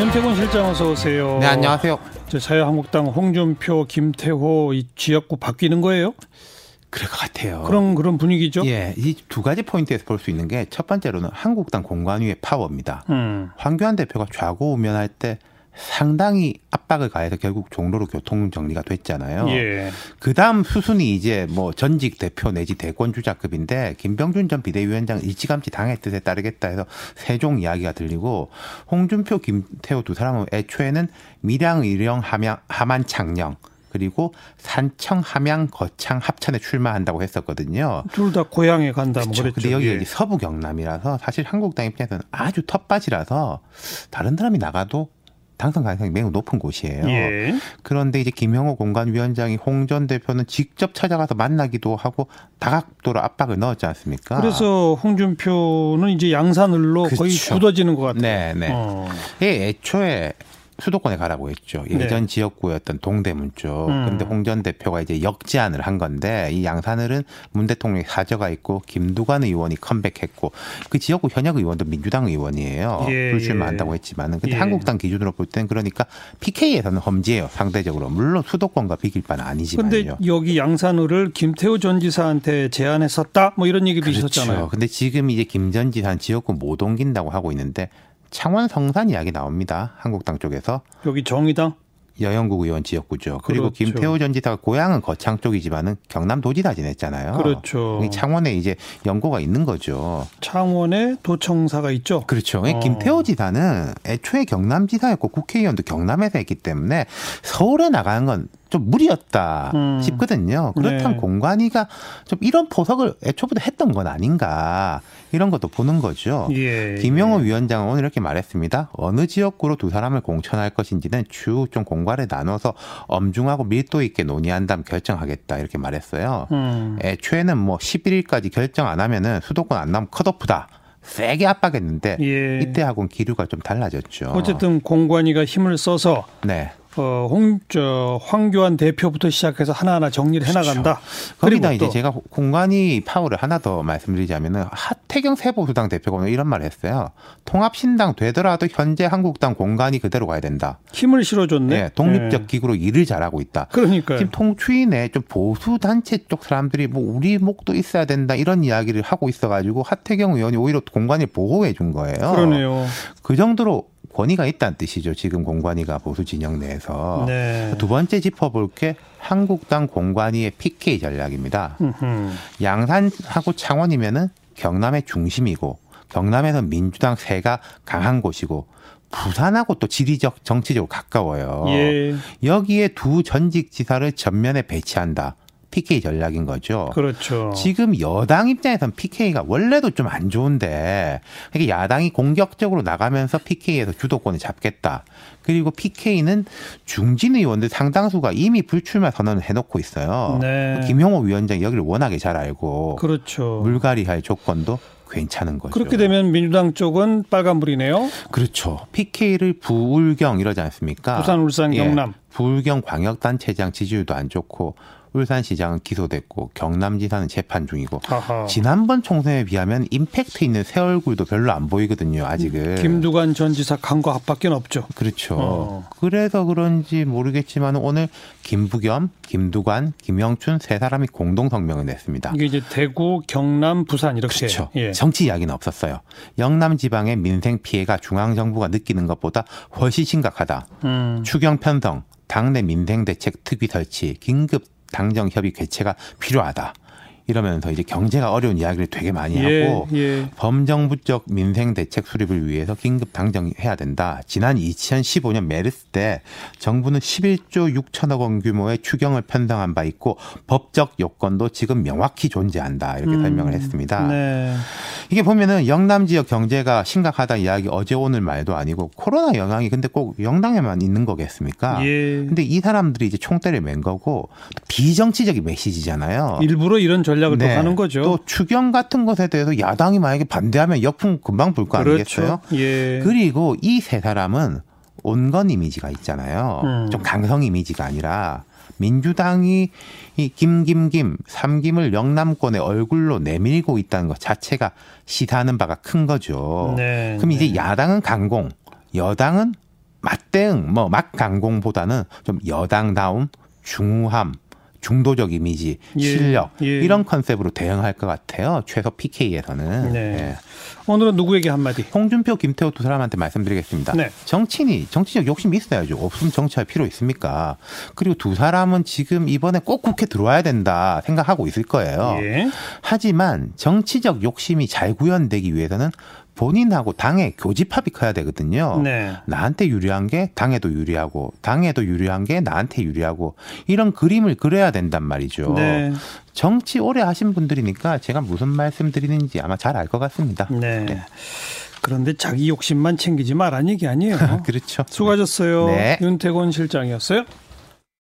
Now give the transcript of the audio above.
윤태곤 실장 어서 오세요. 네, 안녕하세요. 저 자유한국당 홍준표, 김태호 이 지역구 바뀌는 거예요? 그럴 것 같아요. 그런 그런 분위기죠. 예, 이 두 가지 포인트에서 볼 수 있는 게 첫 번째로는 한국당 공관위의 파워입니다. 음. 황교안 대표가 좌고 우면할 때 상당히 압박을 가해서 결국 종로로 교통 정리가 됐잖아요. 예. 그 다음 수순이 이제 뭐 전직 대표 내지 대권 주자급인데 김병준 전 비대위원장 일찌감치 당의 뜻에 따르겠다 해서 세종 이야기가 들리고 홍준표, 김태호 두 사람은 애초에는 밀양, 의령, 함양, 함안, 창녕 그리고 산청, 함양, 거창 합천에 출마한다고 했었거든요. 둘 다 고향에 간다 뭐 그렇죠. 그랬죠. 근데 여기 예. 가 서부 경남이라서 사실 한국당 입장에서는 아주 텃밭이라서 다른 사람이 나가도 당선 가능성이 매우 높은 곳이에요. 예. 그런데 이제 김영호 공관위원장이 홍 전 대표는 직접 찾아가서 만나기도 하고 다각도로 압박을 넣었지 않습니까? 그래서 홍준표는 이제 양산을로 거의 그렇죠. 굳어지는 것 같아요. 네, 네. 어. 예, 애초에 수도권에 가라고 했죠. 예전 네. 지역구였던 동대문 쪽. 음. 근데 홍전 대표가 이제 역제안을 한 건데 이 양산을은 문 대통령이 사저가 있고 김두관 의원이 컴백했고 그 지역구 현역 의원도 민주당 의원이에요. 예, 불출마한다고 예. 했지만은 근데 예. 한국당 기준으로 볼 때는 그러니까 PK에서는 험지예요. 상대적으로. 물론 수도권과 비길 바는 아니지만요. 근데 여기 양산을을 김태호 전 지사한테 제안했었다 뭐 이런 얘기도 있었잖아요. 그렇죠. 근데 지금 이제 김 전 지사는 지역구 못 옮긴다고 하고 있는데 창원 성산 이야기 나옵니다. 한국당 쪽에서. 여기 정의당 여영국 의원 지역구죠. 그리고 그렇죠. 김태호 전 지사가 고향은 거창 쪽이지만은 경남도지사 지냈잖아요. 그렇죠. 이 창원에 이제 연고가 있는 거죠. 창원에 도청사가 있죠. 그렇죠. 어. 김태호 지사는 애초에 경남지사였고 국회의원도 경남에서 했기 때문에 서울에 나가는 건 좀 무리였다 음. 싶거든요. 그렇다면 네. 공관위가 좀 이런 포석을 애초부터 했던 건 아닌가 이런 것도 보는 거죠. 예. 김영호 위원장은 오늘 이렇게 말했습니다. 어느 지역구로 두 사람을 공천할 것인지는 추후 좀 공관에 나눠서 엄중하고 밀도 있게 논의한 다음 결정하겠다 이렇게 말했어요. 음. 애초에는 뭐 11일까지 결정 안 하면은 수도권 안 나오면 컷오프다. 세게 압박했는데 예. 이때하고는 기류가 좀 달라졌죠. 어쨌든 공관위가 힘을 써서 네. 어, 홍, 저, 황교안 대표부터 시작해서 하나하나 정리를 해나간다. 거기다 그리고 이제 또 제가 공관위 파워를 하나 더 말씀드리자면은 하태경 새보수당 대표가 오늘 이런 말을 했어요. 통합신당 되더라도 현재 한국당 공관위 그대로 가야 된다. 힘을 실어줬네. 네, 독립적 예. 기구로 일을 잘하고 있다. 그러니까요. 지금 통추인에 좀 보수 단체 쪽 사람들이 뭐 우리 목도 있어야 된다 이런 이야기를 하고 있어가지고 하태경 의원이 오히려 공관위 보호해 준 거예요. 그러네요. 그 정도로 권위가 있다는 뜻이죠. 지금 공관위가 보수 진영 내에서. 네. 두 번째 짚어볼 게 한국당 공관위의 PK 전략입니다. 음흠. 양산하고 창원이면은 경남의 중심이고 경남에서 민주당 세가 강한 곳이고 부산하고 또 지리적 정치적으로 가까워요. 예. 여기에 두 전직 지사를 전면에 배치한다. PK 전략인 거죠. 그렇죠. 지금 여당 입장에선 PK가 원래도 좀 안 좋은데 이게 야당이 공격적으로 나가면서 PK에서 주도권을 잡겠다. 그리고 PK는 중진 의원들 상당수가 이미 불출마 선언을 해놓고 있어요. 네. 김용호 위원장 여기를 워낙에 잘 알고 그렇죠. 물갈이할 조건도 괜찮은 거죠. 그렇게 되면 민주당 쪽은 빨간불이네요. 그렇죠. PK를 부울경 이러지 않습니까? 부산, 울산, 예, 경남. 부울경 광역단체장 지지율도 안 좋고 울산시장은 기소됐고 경남지사는 재판 중이고 하하. 지난번 총선에 비하면 임팩트 있는 새 얼굴도 별로 안 보이거든요. 아직은. 김두관 전 지사 간과 합밖에 없죠. 그렇죠. 어. 그래서 그런지 모르겠지만 오늘 김부겸, 김두관, 김영춘 세 사람이 공동 성명을 냈습니다. 이게 이제 대구, 경남, 부산 이렇게. 그렇죠. 예. 정치 이야기는 없었어요. 영남 지방의 민생 피해가 중앙 정부가 느끼는 것보다 훨씬 심각하다. 음. 추경 편성, 당내 민생 대책 특위 설치, 긴급 당정 협의 개최가 필요하다. 이러면서 이제 경제가 어려운 이야기를 되게 많이 예, 하고 예. 범정부적 민생 대책 수립을 위해서 긴급 당정해야 된다. 지난 2015년 메르스 때 정부는 11조 6천억 원 규모의 추경을 편성한 바 있고 법적 요건도 지금 명확히 존재한다. 이렇게 음, 설명을 했습니다. 네. 이게 보면은 영남 지역 경제가 심각하다 이야기 어제 오늘 말도 아니고 코로나 영향이 근데 꼭 영남에만 있는 거겠습니까? 예. 근데 이 사람들이 이제 총대를 맨 거고 비정치적인 메시지잖아요. 일부러 이런 전략 을또 하는 거죠. 네. 또 추경 같은 것에 대해서 야당이 만약에 반대하면 역풍 금방 불 거 아니겠어요? 그렇죠. 예. 그리고 이 세 사람은 온건 이미지가 있잖아요. 음. 좀 강성 이미지가 아니라 민주당이 이 김김김 삼김을 영남권의 얼굴로 내밀고 있다는 것 자체가 시사하는 바가 큰 거죠. 네, 그럼 이제 네. 야당은 강공, 여당은 맞대응, 뭐 막 강공보다는 좀 여당다운 중후함, 중도적 이미지, 예, 실력 예. 이런 컨셉으로 대응할 것 같아요. 최소 PK에서는. 네. 오늘은 누구에게 한마디? 홍준표, 김태호 두 사람한테 말씀드리겠습니다. 네. 정치인이 정치적 욕심이 있어야죠. 없으면 정치할 필요 있습니까? 그리고 두 사람은 지금 이번에 꼭 국회 들어와야 된다 생각하고 있을 거예요. 예. 하지만 정치적 욕심이 잘 구현되기 위해서는 본인하고 당의 교집합이 커야 되거든요. 네. 나한테 유리한 게 당에도 유리하고 당에도 유리한 게 나한테 유리하고 이런 그림을 그려야 된단 말이죠. 네. 정치 오래 하신 분들이니까 제가 무슨 말씀 드리는지 아마 잘 알 것 같습니다. 네. 그런데 자기 욕심만 챙기지 말라는 얘기 아니에요. 그렇죠. 수고하셨어요. 네. 윤태곤 실장이었어요.